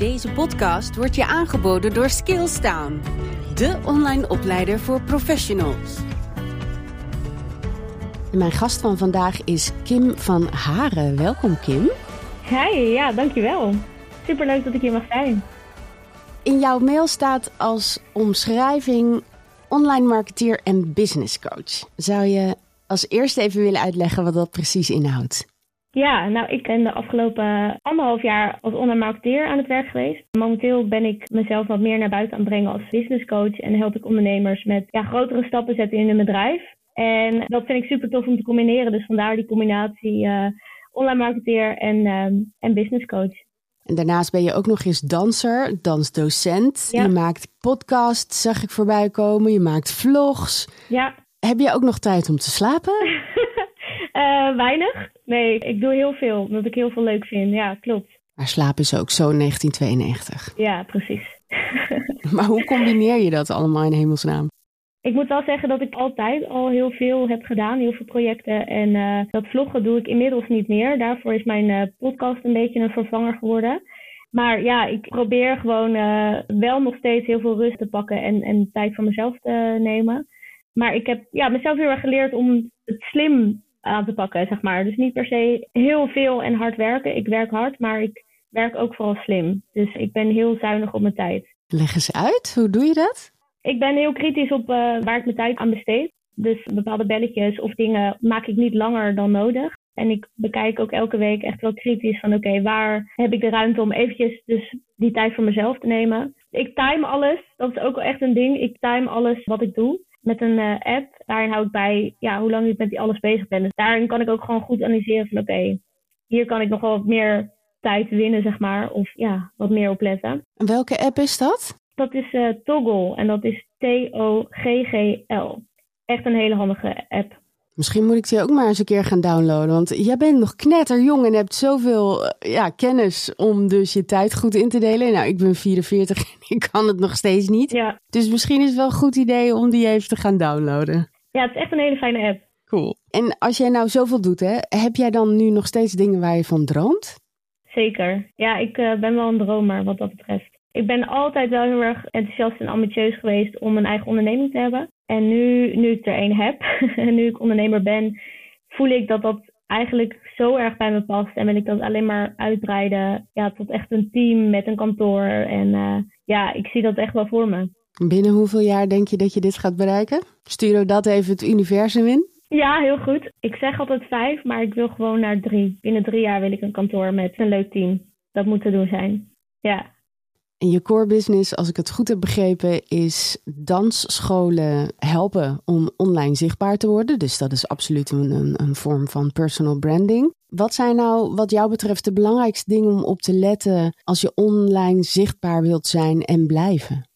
Deze podcast wordt je aangeboden door Skillstown, de online opleider voor professionals. Mijn gast van vandaag is Kim van Haren. Welkom Kim. Hi, ja, dankjewel. Superleuk dat ik hier mag zijn. In jouw mail staat als omschrijving online marketeer en business coach. Zou je als eerste even willen uitleggen wat dat precies inhoudt? Ja, nou ik ben de afgelopen anderhalf jaar als online marketeer aan het werk geweest. Momenteel ben ik mezelf wat meer naar buiten aan het brengen als business coach en help ik ondernemers met ja, grotere stappen zetten in hun bedrijf. En dat vind ik super tof om te combineren, dus vandaar die combinatie uh, online marketeer en, uh, en business coach. En daarnaast ben je ook nog eens danser, dansdocent. Ja. Je maakt podcasts, zag ik voorbij komen. Je maakt vlogs. Ja. Heb je ook nog tijd om te slapen? uh, weinig. Nee, ik doe heel veel, omdat ik heel veel leuk vind. Ja, klopt. Maar slapen is ook zo 1992. Ja, precies. maar hoe combineer je dat allemaal in hemelsnaam? Ik moet wel zeggen dat ik altijd al heel veel heb gedaan, heel veel projecten. En uh, dat vloggen doe ik inmiddels niet meer. Daarvoor is mijn uh, podcast een beetje een vervanger geworden. Maar ja, ik probeer gewoon uh, wel nog steeds heel veel rust te pakken en, en tijd voor mezelf te nemen. Maar ik heb ja, mezelf heel erg geleerd om het slim aan te pakken, zeg maar. Dus niet per se heel veel en hard werken. Ik werk hard, maar ik werk ook vooral slim. Dus ik ben heel zuinig op mijn tijd. Leg eens uit, hoe doe je dat? Ik ben heel kritisch op uh, waar ik mijn tijd aan besteed. Dus bepaalde belletjes of dingen maak ik niet langer dan nodig. En ik bekijk ook elke week echt wel kritisch van oké, waar heb ik de ruimte om eventjes dus die tijd voor mezelf te nemen. Ik time alles, dat is ook wel echt een ding. Ik time alles wat ik doe met een uh, app. Daarin hou ik bij ja, hoe lang ik met die alles bezig ben. Dus daarin kan ik ook gewoon goed analyseren van oké, hier kan ik nog wel wat meer tijd winnen, zeg maar. Of ja, wat meer opletten. En welke app is dat? Dat is uh, Toggle en dat is T-O-G-G-L. Echt een hele handige app. Misschien moet ik die ook maar eens een keer gaan downloaden. Want jij bent nog knetterjong en hebt zoveel eh, ja, kennis om dus je tijd goed in te delen. Nou, ik ben 44 en ik kan het nog steeds niet. Ja. Dus misschien is het wel een goed idee om die even te gaan downloaden. Ja, het is echt een hele fijne app. Cool. En als jij nou zoveel doet, hè, heb jij dan nu nog steeds dingen waar je van droomt? Zeker. Ja, ik uh, ben wel een dromer wat dat betreft. Ik ben altijd wel heel erg enthousiast en ambitieus geweest om een eigen onderneming te hebben. En nu, nu ik er één heb en nu ik ondernemer ben, voel ik dat dat eigenlijk zo erg bij me past. En wil ik dat alleen maar uitbreiden ja, tot echt een team met een kantoor. En uh, ja, ik zie dat echt wel voor me. Binnen hoeveel jaar denk je dat je dit gaat bereiken? Sturen we dat even het universum in? Ja, heel goed. Ik zeg altijd vijf, maar ik wil gewoon naar drie. Binnen drie jaar wil ik een kantoor met een leuk team. Dat moet te doen zijn. Ja. En je core business, als ik het goed heb begrepen, is dansscholen helpen om online zichtbaar te worden. Dus dat is absoluut een, een, een, vorm van personal branding. Wat zijn nou, wat jou betreft, de belangrijkste dingen om op te letten als je online zichtbaar wilt zijn en blijven?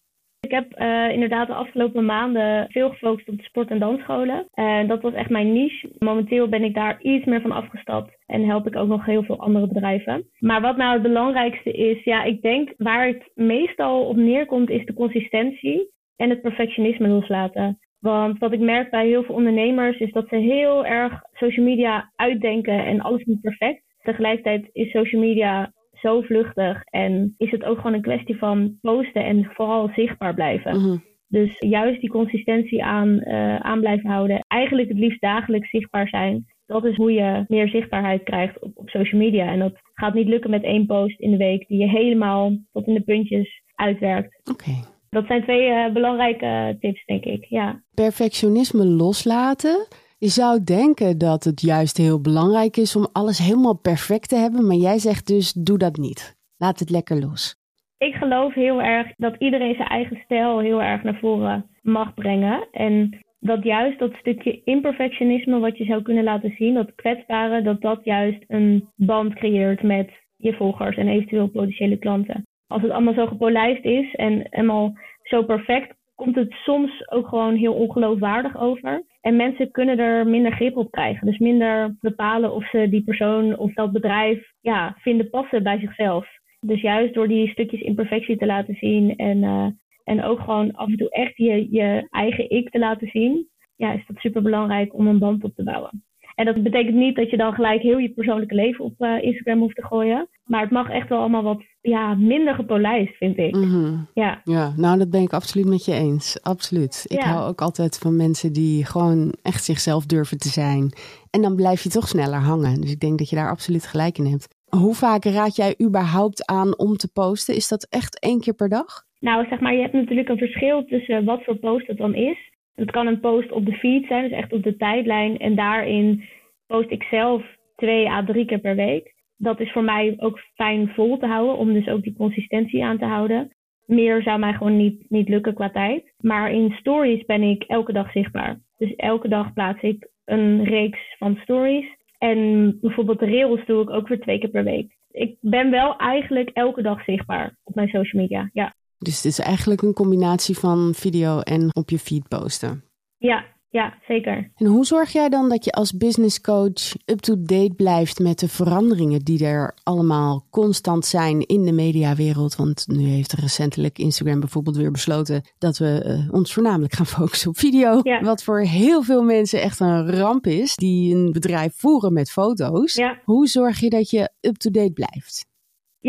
Ik heb uh, inderdaad de afgelopen maanden veel gefocust op de sport- en dansscholen. En dat was echt mijn niche. Momenteel ben ik daar iets meer van afgestapt en help ik ook nog heel veel andere bedrijven. Maar wat nou het belangrijkste is, ja, ik denk waar het meestal op neerkomt, is de consistentie en het perfectionisme loslaten. Want wat ik merk bij heel veel ondernemers is dat ze heel erg social media uitdenken en alles moet perfect. Tegelijkertijd is social media zo vluchtig en is het ook gewoon een kwestie van posten en vooral zichtbaar blijven. Mhm. Dus juist die consistentie aan, uh, aan blijven houden. Eigenlijk het liefst dagelijks zichtbaar zijn. Dat is hoe je meer zichtbaarheid krijgt op, op social media. En dat gaat niet lukken met één post in de week die je helemaal tot in de puntjes uitwerkt. Oké. Dat zijn twee uh, belangrijke tips, denk ik. Ja. Perfectionisme loslaten. Je zou denken dat het juist heel belangrijk is om alles helemaal perfect te hebben, maar jij zegt dus doe dat niet. Laat het lekker los. Ik geloof heel erg dat iedereen zijn eigen stijl heel erg naar voren mag brengen. En dat juist dat stukje imperfectionisme wat je zou kunnen laten zien, dat kwetsbare, dat dat juist een band creëert met je volgers en eventueel potentiële klanten. Als het allemaal zo gepolijst is en helemaal zo perfect, komt het soms ook gewoon heel ongeloofwaardig over. En mensen kunnen er minder grip op krijgen. Dus minder bepalen of ze die persoon of dat bedrijf ja, vinden passen bij zichzelf. Dus juist door die stukjes imperfectie te laten zien en, uh, en ook gewoon af en toe echt je, je eigen ik te laten zien, ja, is dat super belangrijk om een band op te bouwen. En dat betekent niet dat je dan gelijk heel je persoonlijke leven op uh, Instagram hoeft te gooien. Maar het mag echt wel allemaal wat ja, minder gepolijst, vind ik. Mhm. Ja. Ja, nou dat ben ik absoluut met je eens. Absoluut. Ik Ja. hou ook altijd van mensen die gewoon echt zichzelf durven te zijn. En dan blijf je toch sneller hangen. Dus ik denk dat je daar absoluut gelijk in hebt. Hoe vaak raad jij überhaupt aan om te posten? Is dat echt één keer per dag? Nou, zeg maar, je hebt natuurlijk een verschil tussen wat voor post het dan is. Het kan een post op de feed zijn, dus echt op de tijdlijn. En daarin post ik zelf twee à drie keer per week. Dat is voor mij ook fijn vol te houden, om dus ook die consistentie aan te houden. Meer zou mij gewoon niet, niet lukken qua tijd. Maar in stories ben ik elke dag zichtbaar. Dus elke dag plaats ik een reeks van stories. En bijvoorbeeld de reels doe ik ook weer twee keer per week. Ik ben wel eigenlijk elke dag zichtbaar op mijn social media. Ja, Dus het is eigenlijk een combinatie van video en op je feed posten. ja, ja zeker. En hoe zorg jij dan dat je als business coach up-to-date blijft met de veranderingen die er allemaal constant zijn in de mediawereld? Want nu heeft recentelijk Instagram bijvoorbeeld weer besloten dat we eh, ons voornamelijk gaan focussen op video. Ja. Wat voor heel veel mensen echt een ramp is, die een bedrijf voeren met foto's. Ja. Hoe zorg je dat je up-to-date blijft?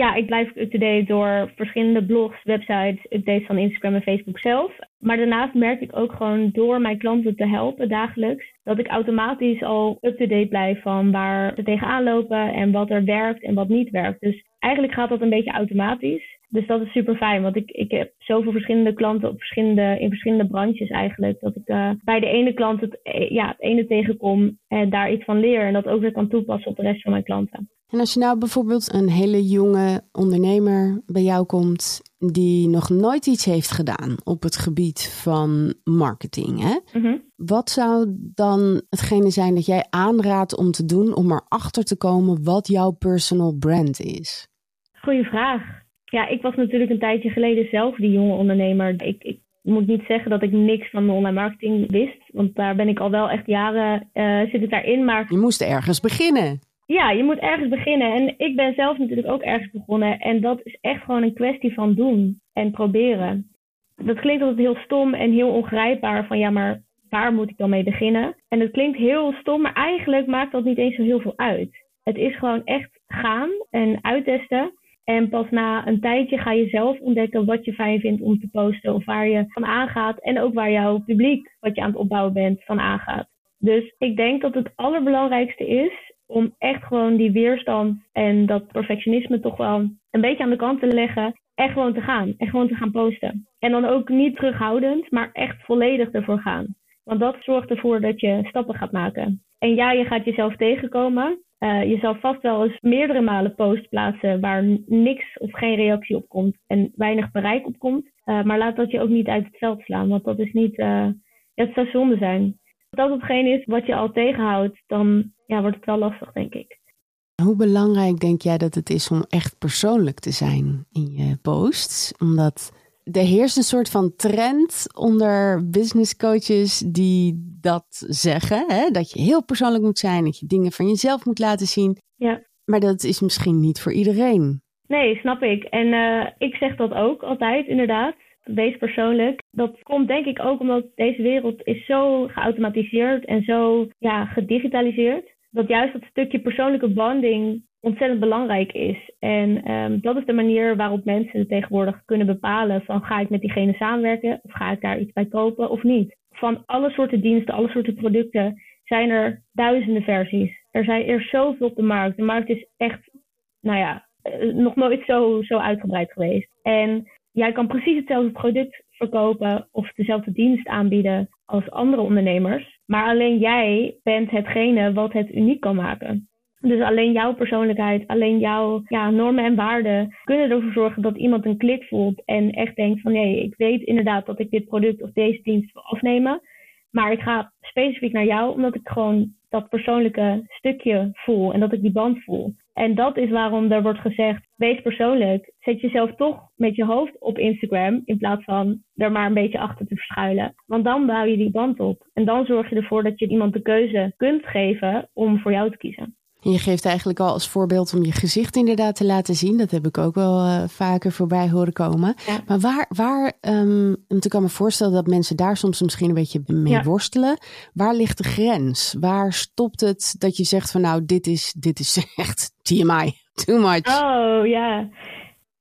Ja, ik blijf up-to-date door verschillende blogs, websites, updates van Instagram en Facebook zelf. Maar daarnaast merk ik ook gewoon door mijn klanten te helpen dagelijks, dat ik automatisch al up-to-date blijf van waar ze tegenaan lopen en wat er werkt en wat niet werkt. Dus eigenlijk gaat dat een beetje automatisch. Dus dat is super fijn, want ik, ik heb zoveel verschillende klanten op verschillende, in verschillende branches eigenlijk. Dat ik eh, bij de ene klant het, eh, ja, het ene tegenkom en daar iets van leer en dat ook weer kan toepassen op de rest van mijn klanten. En als je nou bijvoorbeeld een hele jonge ondernemer bij jou komt die nog nooit iets heeft gedaan op het gebied van marketing, hè? Mhm. wat zou dan hetgene zijn dat jij aanraadt om te doen om erachter te komen wat jouw personal brand is? Goeie vraag. Ja, ik was natuurlijk een tijdje geleden zelf die jonge ondernemer. Ik, ik moet niet zeggen dat ik niks van de online marketing wist, want daar ben ik al wel echt jaren eh, zit ik daarin. Maar Je moest ergens beginnen. ja, je moet ergens beginnen. En ik ben zelf natuurlijk ook ergens begonnen. En dat is echt gewoon een kwestie van doen en proberen. Dat klinkt altijd heel stom en heel ongrijpbaar van ja, maar waar moet ik dan mee beginnen? En het klinkt heel stom, maar eigenlijk maakt dat niet eens zo heel veel uit. Het is gewoon echt gaan en uittesten. En pas na een tijdje ga je zelf ontdekken wat je fijn vindt om te posten of waar je van aangaat. En ook waar jouw publiek, wat je aan het opbouwen bent, van aangaat. Dus ik denk dat het allerbelangrijkste is om echt gewoon die weerstand en dat perfectionisme toch wel een beetje aan de kant te leggen. En gewoon te gaan. En gewoon te gaan posten. En dan ook niet terughoudend, maar echt volledig ervoor gaan. Want dat zorgt ervoor dat je stappen gaat maken. En ja, je gaat jezelf tegenkomen. Eh, je zal vast wel eens meerdere malen posts plaatsen waar niks of geen reactie op komt en weinig bereik op komt. Eh, maar laat dat je ook niet uit het veld slaan, want dat is niet, eh, het zou zonde zijn. Als dat hetgeen is wat je al tegenhoudt, dan ja, wordt het wel lastig, denk ik. Hoe belangrijk denk jij dat het is om echt persoonlijk te zijn in je posts? Omdat er heerst een soort van trend onder business coaches die dat zeggen. Hè? Dat je heel persoonlijk moet zijn, dat je dingen van jezelf moet laten zien. Ja. Maar dat is misschien niet voor iedereen. Nee, snap ik. En eh, ik zeg dat ook altijd, inderdaad. Wees persoonlijk. Dat komt denk ik ook omdat deze wereld is zo geautomatiseerd en zo ja, gedigitaliseerd. Dat juist dat stukje persoonlijke bonding ontzettend belangrijk is. En ehm, dat is de manier waarop mensen tegenwoordig kunnen bepalen van ga ik met diegene samenwerken of ga ik daar iets bij kopen of niet. Van alle soorten diensten, alle soorten producten zijn er duizenden versies. Er zijn er zoveel op de markt. De markt is echt, nou ja, eh, nog nooit zo, zo uitgebreid geweest. En jij kan precies hetzelfde product verkopen of dezelfde dienst aanbieden als andere ondernemers. Maar alleen jij bent hetgene wat het uniek kan maken. Dus alleen jouw persoonlijkheid, alleen jouw ja, normen en waarden kunnen ervoor zorgen dat iemand een klik voelt en echt denkt van nee, ik weet inderdaad dat ik dit product of deze dienst wil afnemen. Maar ik ga specifiek naar jou omdat ik gewoon dat persoonlijke stukje voel en dat ik die band voel. En dat is waarom er wordt gezegd, wees persoonlijk. Zet jezelf toch met je hoofd op Instagram in plaats van er maar een beetje achter te verschuilen. Want dan bouw je die band op. En dan zorg je ervoor dat je iemand de keuze kunt geven om voor jou te kiezen. Je geeft eigenlijk al als voorbeeld om je gezicht inderdaad te laten zien. Dat heb ik ook wel uh, vaker voorbij horen komen. Maar waar, waar um, want ik kan me voorstellen dat mensen daar soms misschien een beetje mee worstelen. Waar ligt de grens? Waar stopt het dat je zegt van nou, dit is, dit is echt TMI, too much? Oh ja.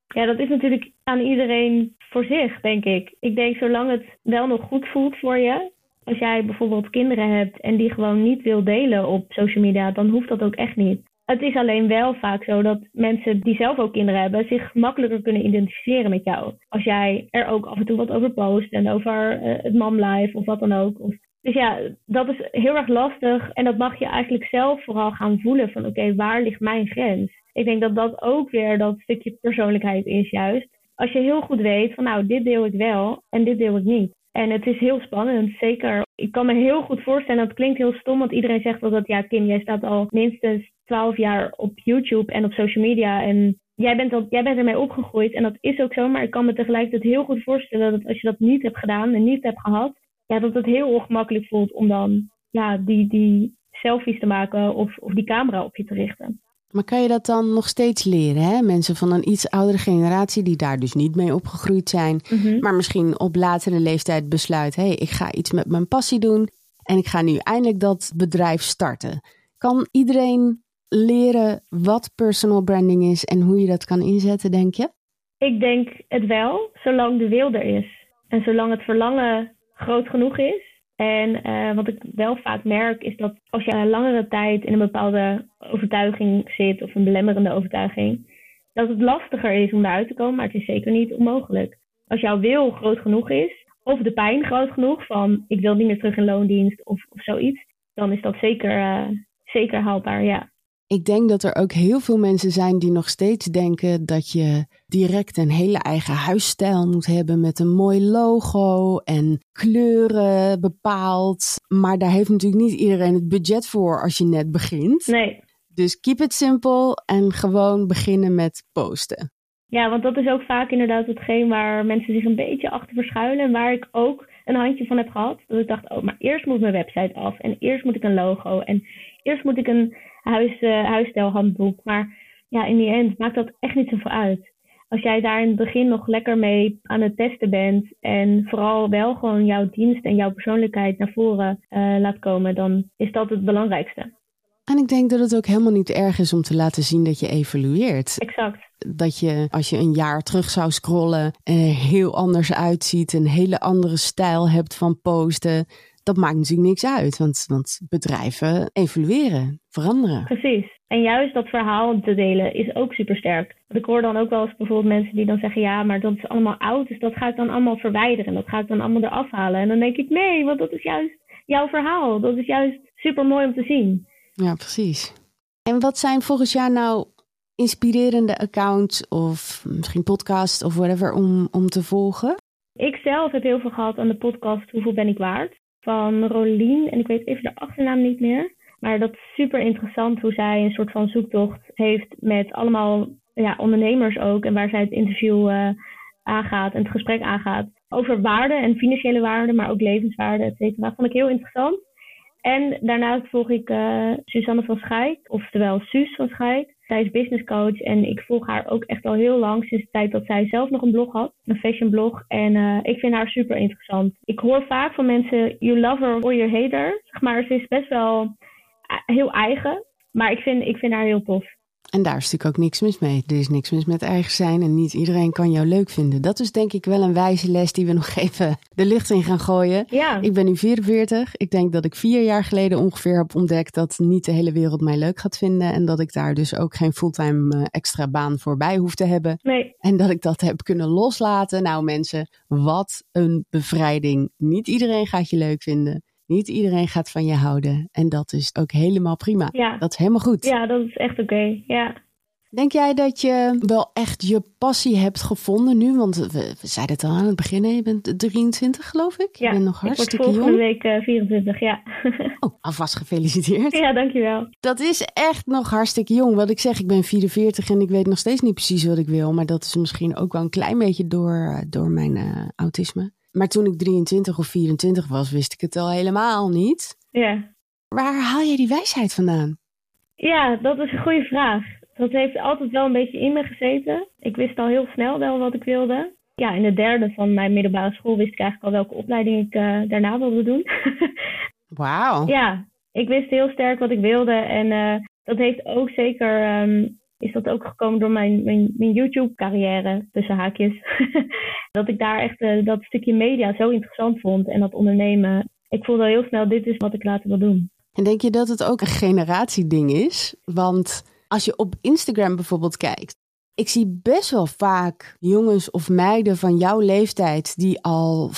Ja, dat is natuurlijk aan iedereen voor zich, denk ik. Ik denk zolang het wel nog goed voelt voor je, als jij bijvoorbeeld kinderen hebt en die gewoon niet wil delen op social media, dan hoeft dat ook echt niet. Het is alleen wel vaak zo dat mensen die zelf ook kinderen hebben zich makkelijker kunnen identificeren met jou. Als jij er ook af en toe wat over post en over uh, het mamlife of wat dan ook. Of, dus ja, dat is heel erg lastig en dat mag je eigenlijk zelf vooral gaan voelen van oké, waar ligt mijn grens? Ik denk dat dat ook weer dat stukje persoonlijkheid is juist. Als je heel goed weet van nou, dit deel ik wel en dit deel ik niet. En het is heel spannend, zeker. Ik kan me heel goed voorstellen, dat klinkt heel stom, want iedereen zegt dat, ja Kim, jij staat al minstens 12 jaar op YouTube en op social media en jij bent, al, jij bent ermee opgegroeid en dat is ook zo, maar ik kan me tegelijkertijd heel goed voorstellen dat als je dat niet hebt gedaan en niet hebt gehad, ja, dat het heel ongemakkelijk voelt om dan ja, die, die selfies te maken of, of die camera op je te richten. Maar kan je dat dan nog steeds leren? Hè? Mensen van een iets oudere generatie die daar dus niet mee opgegroeid zijn, mhm. maar misschien op latere leeftijd besluit: hé, hey, ik ga iets met mijn passie doen en ik ga nu eindelijk dat bedrijf starten. Kan iedereen leren wat personal branding is en hoe je dat kan inzetten, denk je? Ik denk het wel, zolang de wil er is. En zolang het verlangen groot genoeg is, en uh, wat ik wel vaak merk is dat als je langere tijd in een bepaalde overtuiging zit of een belemmerende overtuiging, dat het lastiger is om eruit te komen, maar het is zeker niet onmogelijk. Als jouw wil groot genoeg is, of de pijn groot genoeg van ik wil niet meer terug in loondienst of, of zoiets, dan is dat zeker, uh, zeker haalbaar, ja. Ik denk dat er ook heel veel mensen zijn die nog steeds denken dat je direct een hele eigen huisstijl moet hebben met een mooi logo en kleuren bepaald. Maar daar heeft natuurlijk niet iedereen het budget voor als je net begint. Nee. Dus keep it simple en gewoon beginnen met posten. Ja, want dat is ook vaak inderdaad hetgeen waar mensen zich een beetje achter verschuilen. En waar ik ook een handje van heb gehad. Dat ik dacht, oh, maar eerst moet mijn website af. En eerst moet ik een logo. En eerst moet ik een huis, uh, huisstijlhandboek. Maar ja, in die end maakt dat echt niet zoveel uit. Als jij daar in het begin nog lekker mee aan het testen bent en vooral wel gewoon jouw dienst en jouw persoonlijkheid naar voren uh, laat komen, dan is dat het belangrijkste. En ik denk dat het ook helemaal niet erg is om te laten zien dat je evolueert. Exact. Dat je, als je een jaar terug zou scrollen, er heel anders uitziet, een hele andere stijl hebt van posten dat maakt natuurlijk niks uit, want, want bedrijven evolueren, veranderen. Precies. En juist dat verhaal te delen is ook super sterk. Want ik hoor dan ook wel eens bijvoorbeeld mensen die dan zeggen: ja, maar dat is allemaal oud, dus dat ga ik dan allemaal verwijderen. Dat ga ik dan allemaal eraf halen. En dan denk ik: nee, want dat is juist jouw verhaal. Dat is juist super mooi om te zien. Ja, precies. En wat zijn volgens jou nou inspirerende accounts of misschien podcasts of whatever om, om te volgen? Ik zelf heb heel veel gehad aan de podcast Hoeveel ben ik waard? van Rolien. En ik weet even de achternaam niet meer. Maar dat is super interessant hoe zij een soort van zoektocht heeft met allemaal ja, ondernemers ook. En waar zij het interview uh, aangaat en het gesprek aangaat. Over waarden en financiële waarden, maar ook levenswaarden, et cetera. Vond ik heel interessant. En daarnaast volg ik uh, Suzanne van Schaik, oftewel Suus van Schaik. Zij is business coach en ik volg haar ook echt al heel lang sinds de tijd dat zij zelf nog een blog had, een fashion blog. En uh, ik vind haar super interessant. Ik hoor vaak van mensen, you love her or you hate her. Zeg maar, ze is best wel eh, heel eigen, maar ik vind, ik vind haar heel tof. En daar is natuurlijk ook niks mis mee. Er is niks mis met eigen zijn en niet iedereen kan jou leuk vinden. Dat is denk ik wel een wijze les die we nog even de lucht in gaan gooien. Ja. Ik ben nu 44. Ik denk dat ik vier jaar geleden ongeveer heb ontdekt dat niet de hele wereld mij leuk gaat vinden. En dat ik daar dus ook geen fulltime eh, extra baan voorbij hoef te hebben. Nee. En dat ik dat heb kunnen loslaten. Nou mensen, wat een bevrijding. Niet iedereen gaat je leuk vinden. Niet iedereen gaat van je houden. En dat is ook helemaal prima. Ja. Dat is helemaal goed. Ja, dat is echt oké. Ja. Denk jij dat je wel echt je passie hebt gevonden nu? Want we, zeiden het al aan het begin, je bent 23 geloof ik? Ja, je bent nog hartstikke ik volgende week 24, ja. oh, alvast gefeliciteerd. Ja, dankjewel. Dat is echt nog hartstikke jong. Wat ik zeg, ik ben 44 en ik weet nog steeds niet precies wat ik wil. Maar dat is misschien ook wel een klein beetje door, door mijn uh, autisme. Maar toen ik 23 of 24 was, wist ik het al helemaal niet. Ja. Waar haal je die wijsheid vandaan? Ja, dat is een goede vraag. Dat heeft altijd wel een beetje in me gezeten. Ik wist al heel snel wel wat ik wilde. Ja, in de derde van mijn middelbare school wist ik eigenlijk al welke opleiding ik uh, daarna wilde doen. Wauw. Ja, ik wist heel sterk wat ik wilde. En uh, dat heeft ook zeker, um, is dat ook gekomen door mijn, mijn, mijn YouTube-carrière, tussen haakjes. dat ik daar echt uh, dat stukje media zo interessant vond en dat ondernemen. Ik voelde heel snel, dit is wat ik later wil doen. En denk je dat het ook een generatieding is? Want als je op Instagram bijvoorbeeld kijkt, ik zie best wel vaak jongens of meiden van jouw leeftijd die al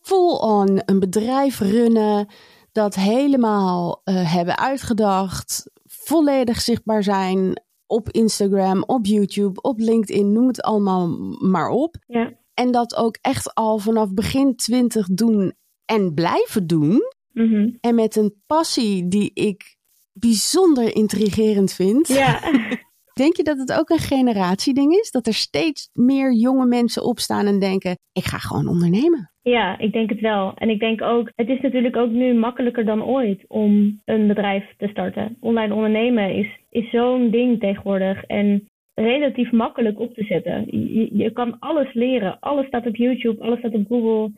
full-on een bedrijf runnen, dat helemaal uh, hebben uitgedacht, volledig zichtbaar zijn op Instagram, op YouTube, op LinkedIn, noem het allemaal maar op. Ja. En dat ook echt al vanaf begin twintig doen en blijven doen. Mm -hmm. En met een passie die ik bijzonder intrigerend vind. Ja. Denk je dat het ook een generatieding is? Dat er steeds meer jonge mensen opstaan en denken: ik ga gewoon ondernemen? Ja, ik denk het wel. En ik denk ook, het is natuurlijk ook nu makkelijker dan ooit om een bedrijf te starten. Online ondernemen is, is zo'n ding tegenwoordig. En relatief makkelijk op te zetten. Je, je kan alles leren. Alles staat op YouTube, alles staat op Google.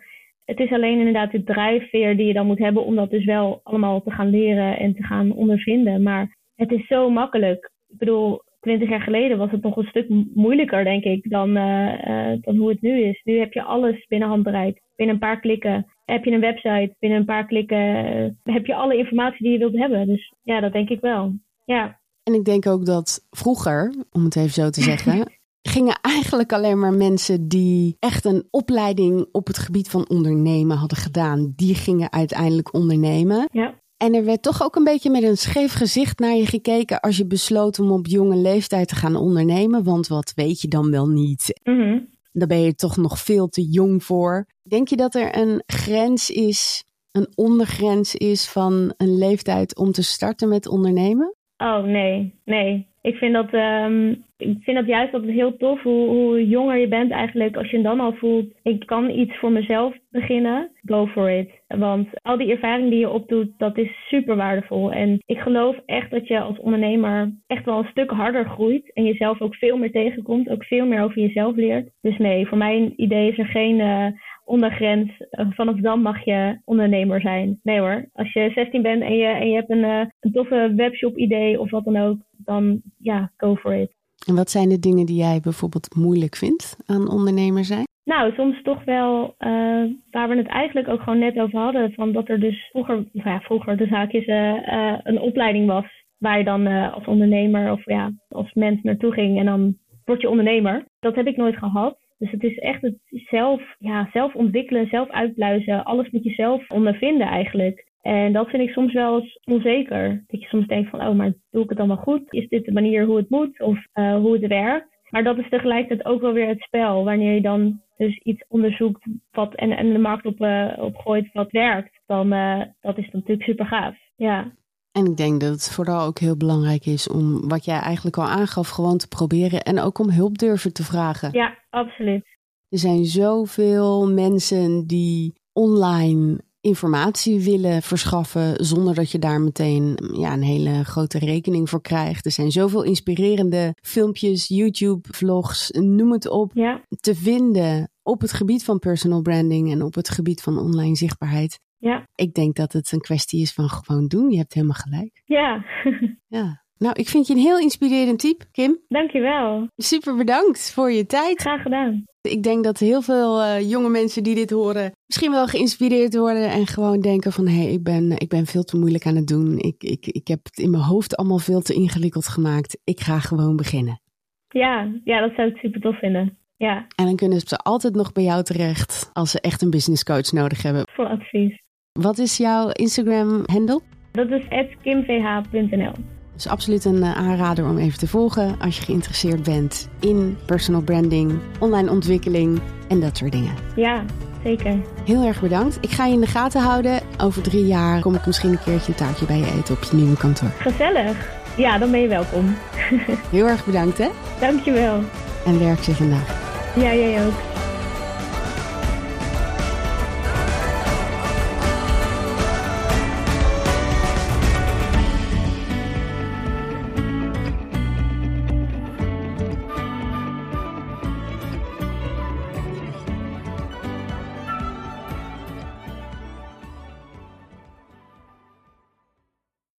Het is alleen inderdaad de drijfveer die je dan moet hebben om dat dus wel allemaal te gaan leren en te gaan ondervinden. Maar het is zo makkelijk. Ik bedoel, twintig jaar geleden was het nog een stuk moeilijker, denk ik, dan, uh, uh, dan hoe het nu is. Nu heb je alles binnen handbereik. Binnen een paar klikken heb je een website. Binnen een paar klikken uh, heb je alle informatie die je wilt hebben. Dus ja, dat denk ik wel. Ja. En ik denk ook dat vroeger, om het even zo te zeggen, gingen eigenlijk alleen maar mensen die echt een opleiding op het gebied van ondernemen hadden gedaan, die gingen uiteindelijk ondernemen. Ja. En er werd toch ook een beetje met een scheef gezicht naar je gekeken als je besloot om op jonge leeftijd te gaan ondernemen. Want wat weet je dan wel niet? Mm -hmm. Daar ben je toch nog veel te jong voor. Denk je dat er een grens is, een ondergrens is van een leeftijd om te starten met ondernemen? Oh nee, nee. Ik vind dat, um, ik vind dat juist altijd heel tof hoe, hoe jonger je bent eigenlijk. Als je dan al voelt, ik kan iets voor mezelf beginnen, go for it. Want al die ervaring die je opdoet, dat is super waardevol. En ik geloof echt dat je als ondernemer echt wel een stuk harder groeit. En jezelf ook veel meer tegenkomt, ook veel meer over jezelf leert. Dus nee, voor mijn idee is er geen... Uh, ondergrens. Vanaf dan mag je ondernemer zijn. Nee hoor, als je 16 bent en je, en je hebt een, uh, een toffe webshop idee of wat dan ook, dan ja, go for it. En wat zijn de dingen die jij bijvoorbeeld moeilijk vindt aan ondernemer zijn? Nou, soms toch wel uh, waar we het eigenlijk ook gewoon net over hadden. Van dat er dus vroeger, nou ja, vroeger de zaakjes uh, uh, een opleiding was. Waar je dan als ondernemer of ja, als mens naartoe ging en dan word je ondernemer. Dat heb ik nooit gehad. Dus het is echt het zelf, ja, zelf ontwikkelen, zelf uitpluizen. Alles moet je zelf ondervinden eigenlijk. En dat vind ik soms wel eens onzeker. Dat je soms denkt van, oh, maar doe ik het allemaal goed? Is dit de manier hoe het moet of uh, hoe het werkt? Maar dat is tegelijkertijd ook wel weer het spel. Wanneer je dan dus iets onderzoekt wat, en, en de markt op, uh, op gooit wat werkt, dan uh, dat is natuurlijk super gaaf. Ja. En ik denk dat het vooral ook heel belangrijk is om wat jij eigenlijk al aangaf, gewoon te proberen en ook om hulp durven te vragen. Ja, absoluut. Er zijn zoveel mensen die online informatie willen verschaffen zonder dat je daar meteen ja, een hele grote rekening voor krijgt. Er zijn zoveel inspirerende filmpjes, YouTube-vlogs, noem het op, ja. te vinden op het gebied van personal branding en op het gebied van online zichtbaarheid. Ja. Ik denk dat het een kwestie is van gewoon doen. Je hebt helemaal gelijk. Ja. ja. Nou, ik vind je een heel inspirerend type, Kim. Dankjewel. Super bedankt voor je tijd. Graag gedaan. Ik denk dat heel veel uh, jonge mensen die dit horen misschien wel geïnspireerd worden en gewoon denken van hé, hey, ik, ben, ik ben veel te moeilijk aan het doen. Ik, ik, ik heb het in mijn hoofd allemaal veel te ingewikkeld gemaakt. Ik ga gewoon beginnen. Ja, ja dat zou ik super tof vinden. Ja. En dan kunnen ze altijd nog bij jou terecht als ze echt een business coach nodig hebben. Voor advies. Wat is jouw Instagram handle? Dat is kimvh.nl. Dus absoluut een aanrader om even te volgen als je geïnteresseerd bent in personal branding, online ontwikkeling en dat soort dingen. Ja, zeker. Heel erg bedankt. Ik ga je in de gaten houden. Over drie jaar kom ik misschien een keertje een taartje bij je eten op je nieuwe kantoor. Gezellig. Ja, dan ben je welkom. Heel erg bedankt hè. Dankjewel. En werk ze vandaag. Ja, jij ook.